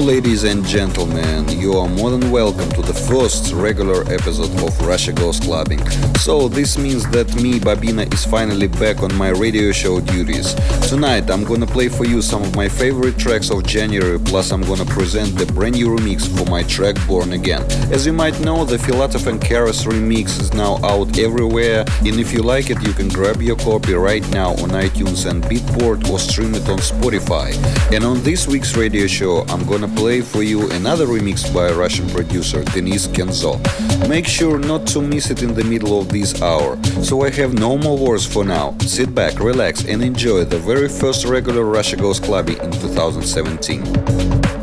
Ladies and gentlemen. You are more than welcome to the first regular episode of Russia Goes Clubbing. So, this means that me, Bobina, is finally back on my radio show duties. Tonight, I'm gonna play for you some of my favorite tracks of January, plus, I'm gonna present the brand new remix for my track Born Again. As you might know, the Filatov and Karas remix is now out everywhere, and if you like it, you can grab your copy right now on iTunes and Beatport or stream it on Spotify. And on this week's radio show, I'm gonna play for you another remix by Russian producer Denis Kenzo. Make sure not to miss it in the middle of this hour. So I have no more words for now. Sit back, relax, and enjoy the very first regular Russia Goes Clubbing in 2017.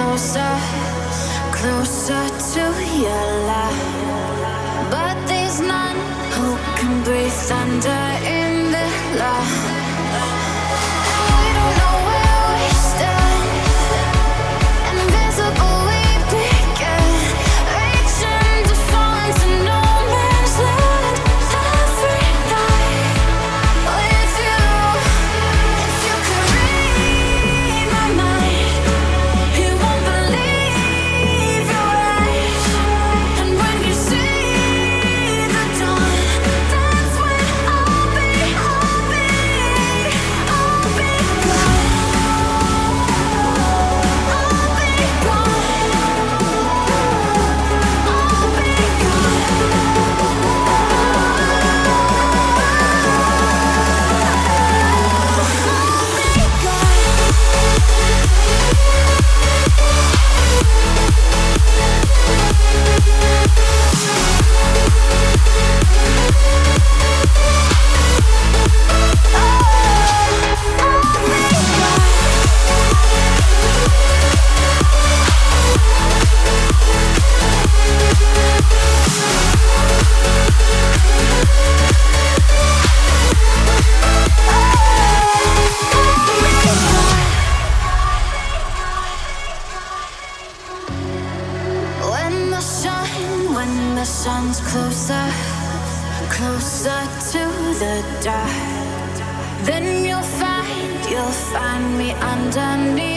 Closer, closer to your love. But there's none who can breathe thunder in the light. underneath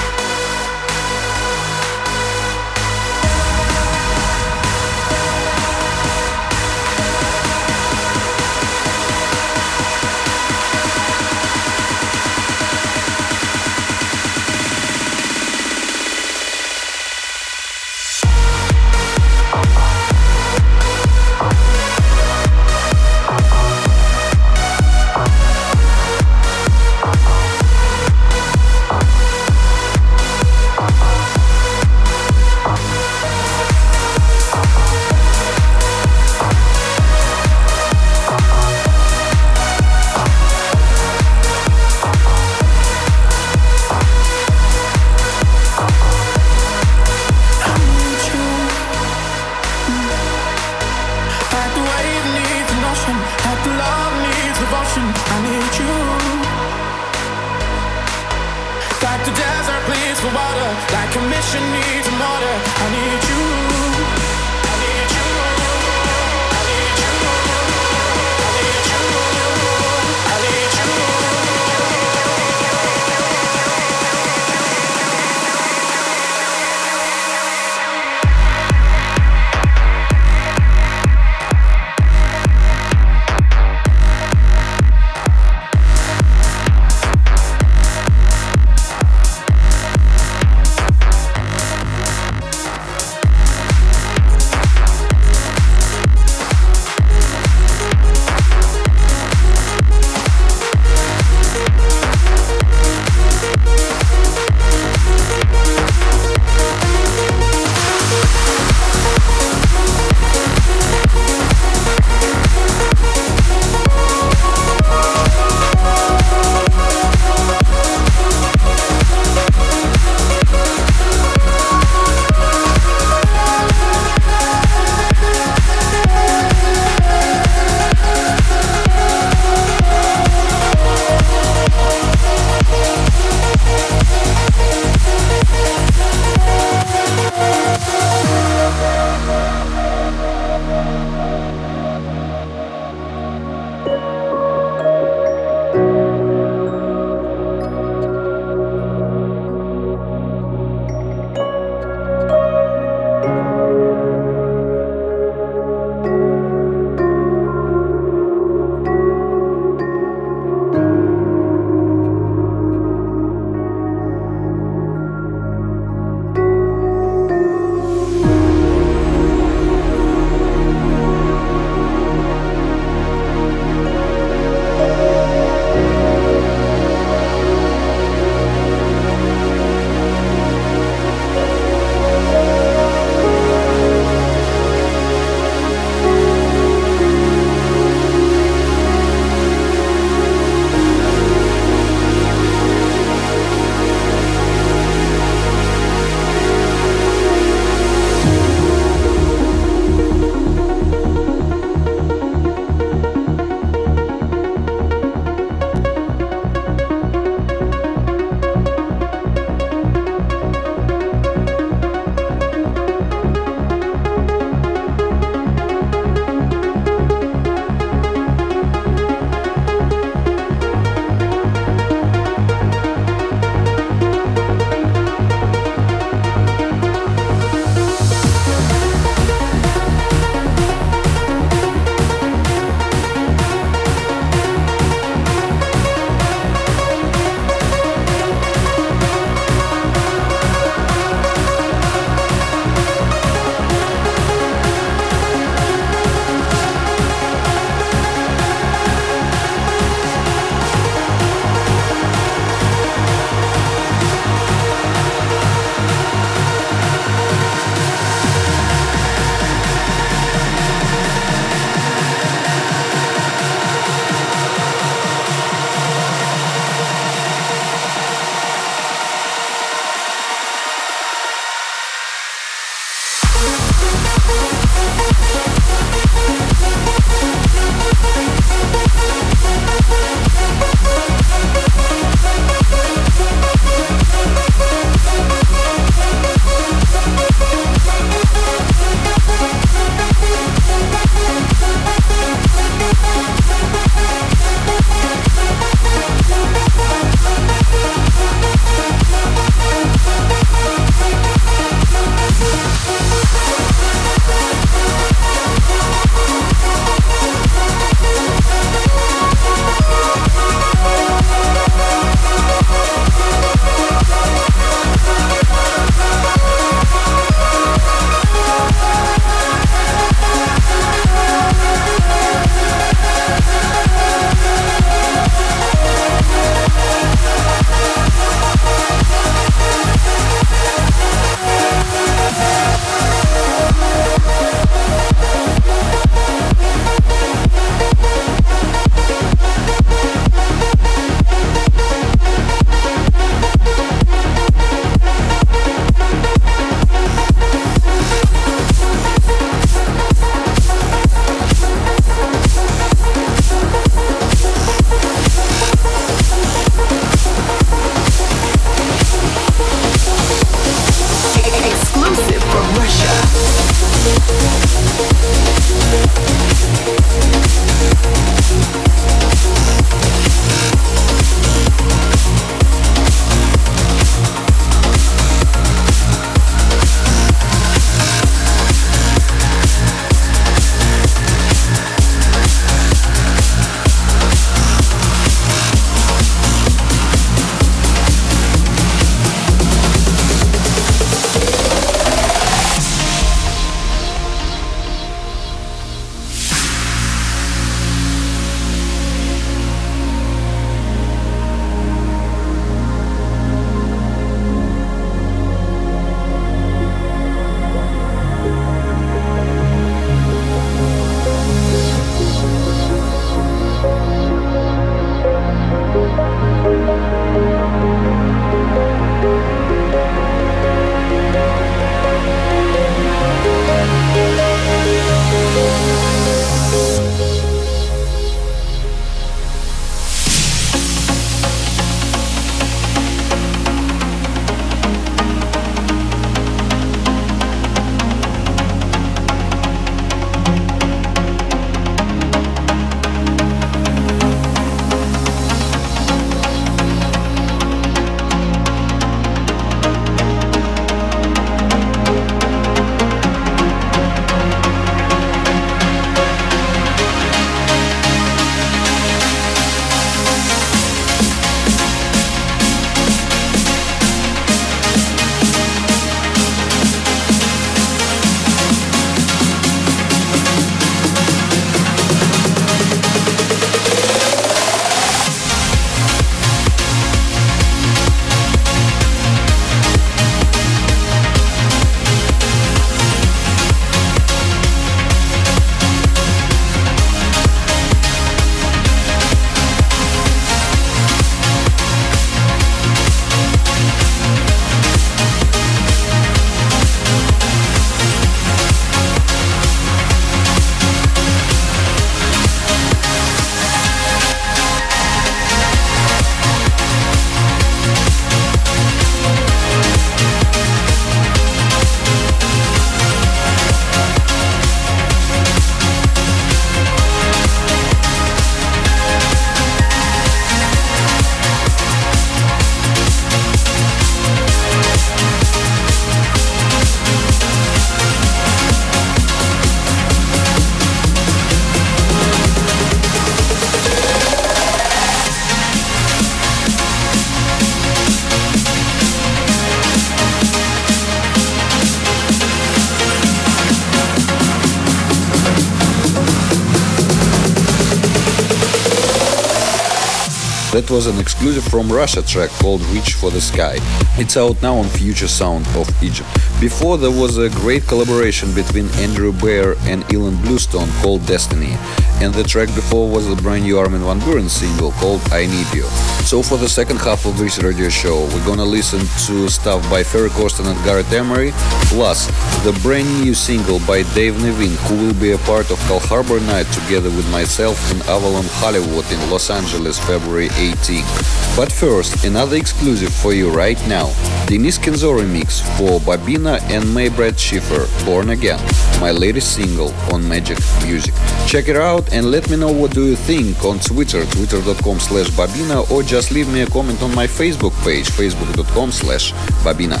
was an exclusive from Russia track called Reach for the Sky. It's out now on Future Sound of Egypt. Before there was a great collaboration between Andrew Bayer and Ilan Bluestone called Destiny and the track before was the brand new Armin van Buuren single called I Need You. So for the second half of this radio show, we're gonna listen to stuff by Ferry Corsten and Gareth Emery, plus the brand new single by Dave Nevin, who will be a part of Cal Harbor Night together with myself in Avalon Hollywood in Los Angeles February 18. But first, another exclusive for you right now, Denis Kenzo remix for Bobina and Maybrit Schiffer, Born Again, my latest single on Magik Muzik. Check it out and let me know what do you think on Twitter, twitter.com slash Bobina, or just leave me a comment on my Facebook page, facebook.com slash Bobina.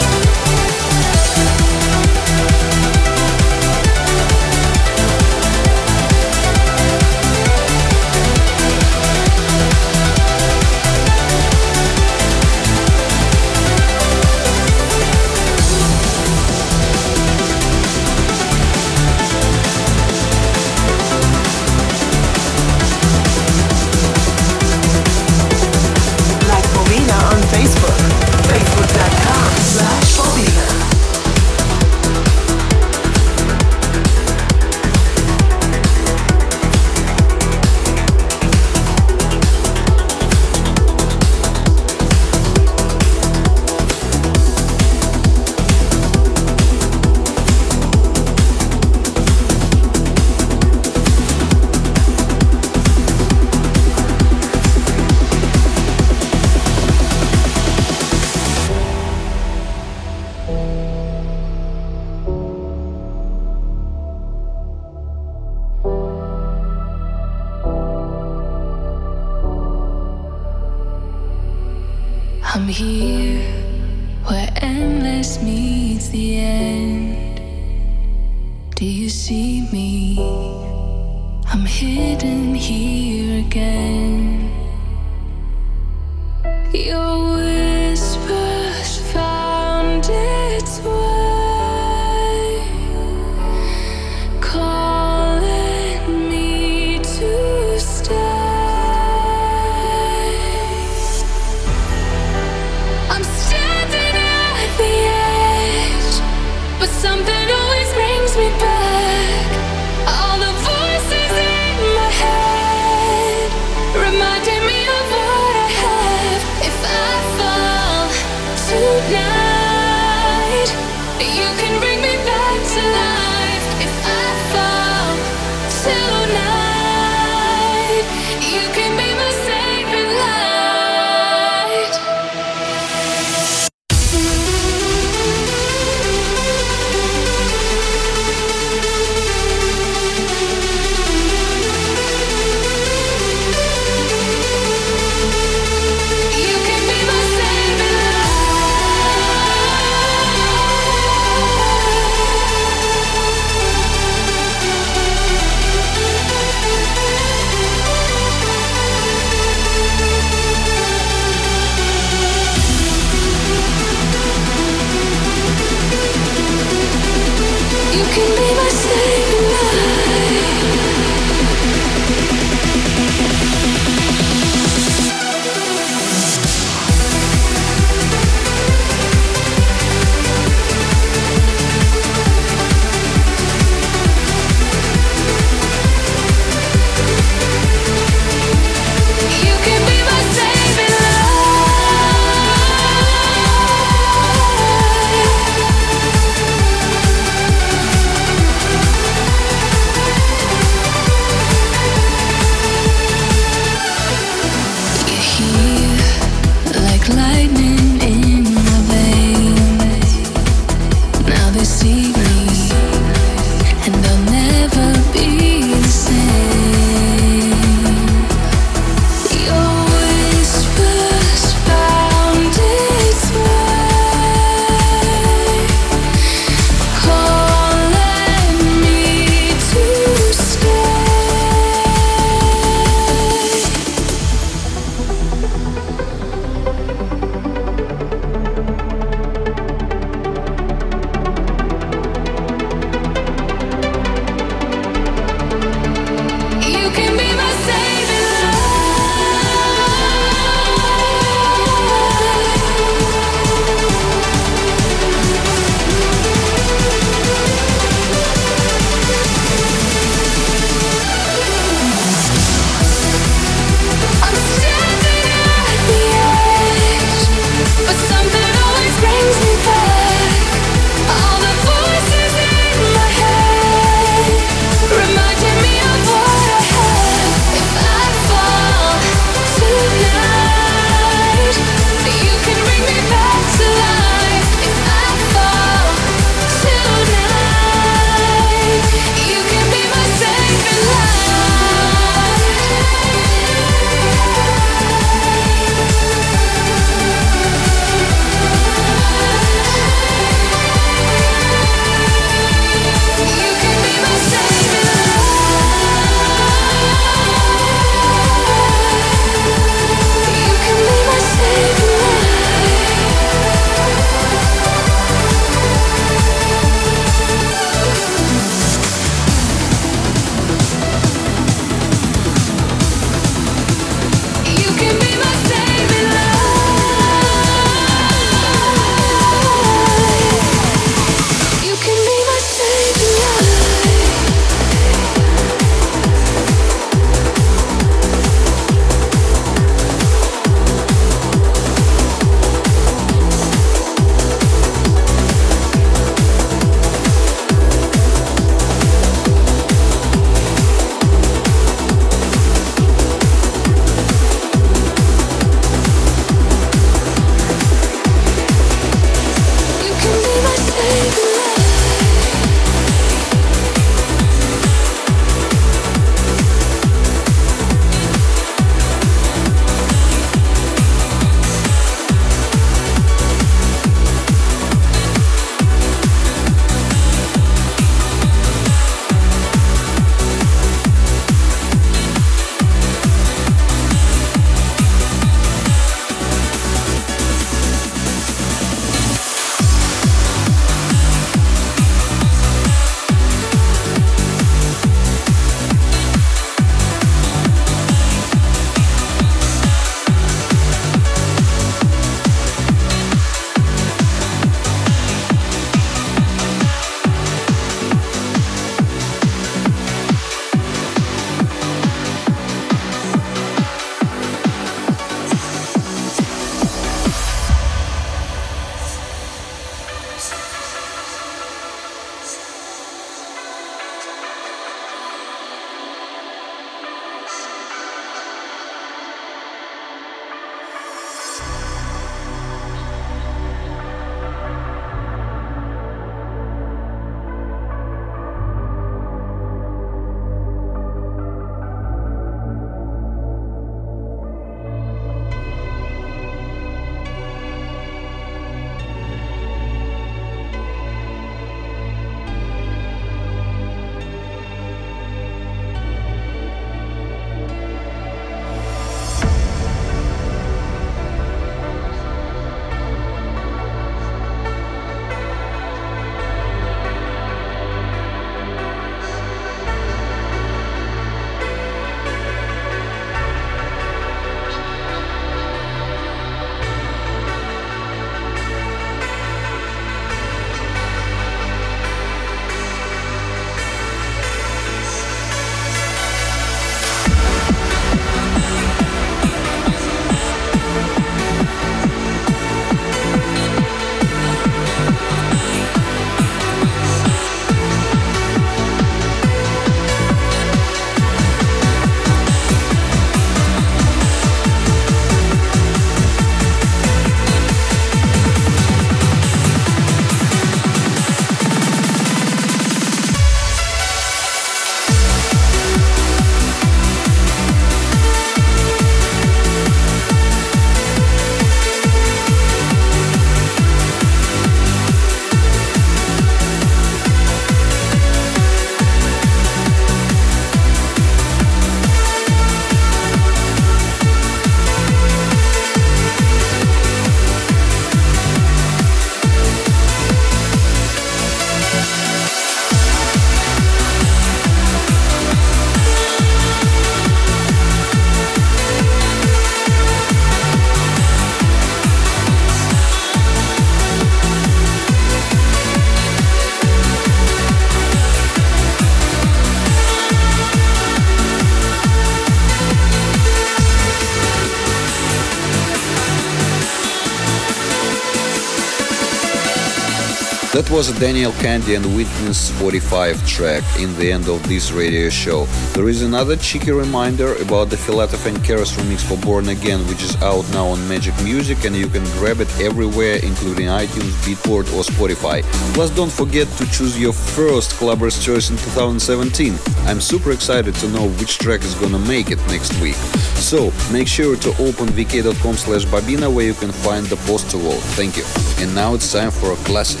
Was a Daniel Kandi and Witness 45 track in the end of this radio show. There is another cheeky reminder about the Filatov and Karas remix for Born Again, which is out now on Magik Muzik and you can grab it everywhere, including iTunes, Beatport, or Spotify. Plus, don't forget to choose your first Clubber's Choice in 2017. I'm super excited to know which track is gonna make it next week. So, make sure to open vk.com slash bobina where you can find the post to vote. Thank you. And now it's time for a classic.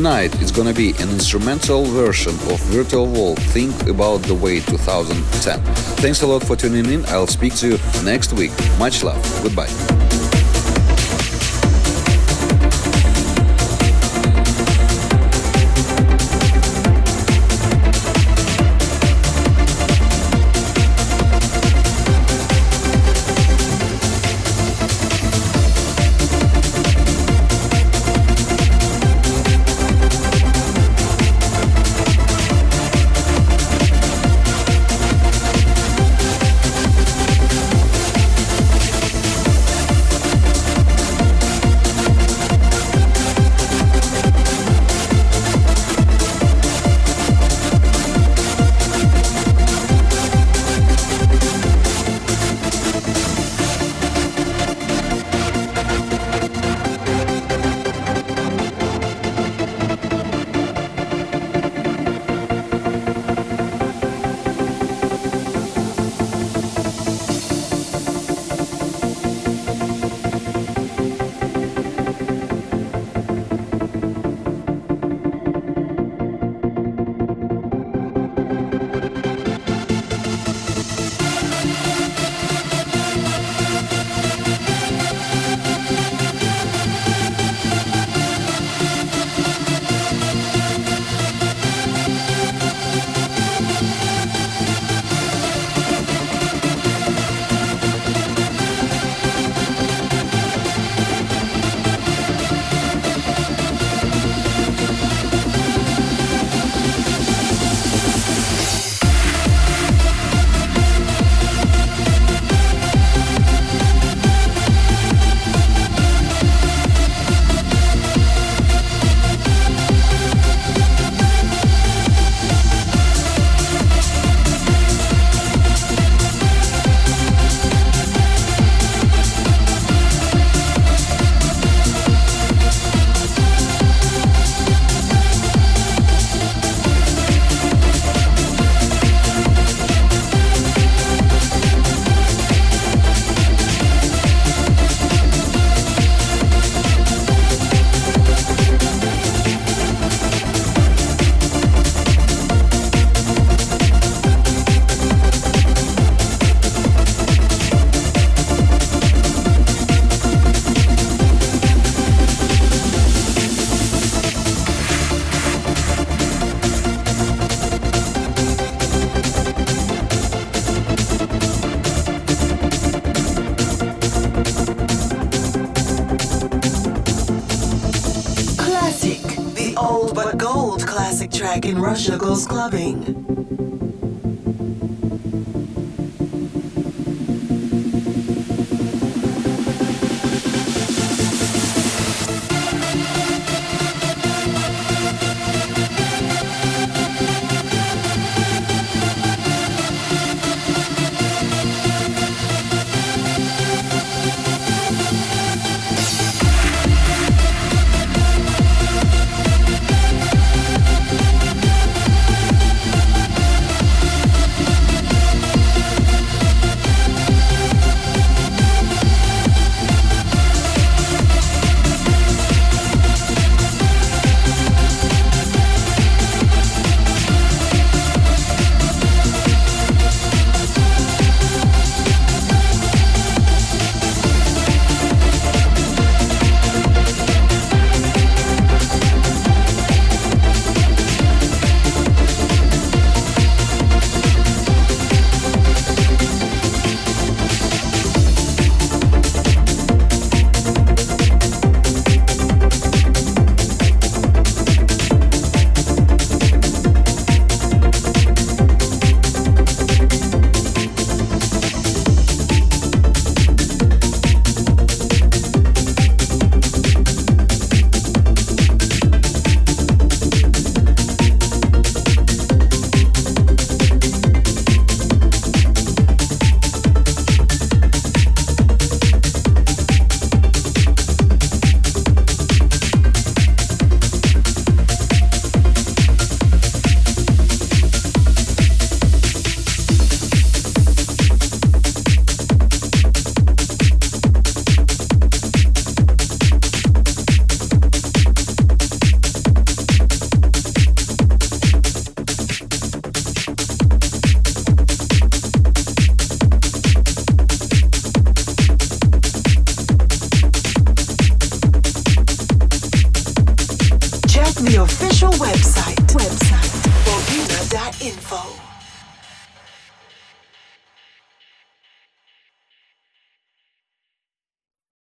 Tonight it's gonna be an instrumental version of Virtual Wall Think About the Way 2010. Thanks a lot for tuning in. I'll speak to you next week. Much love. Goodbye. Russia Goes.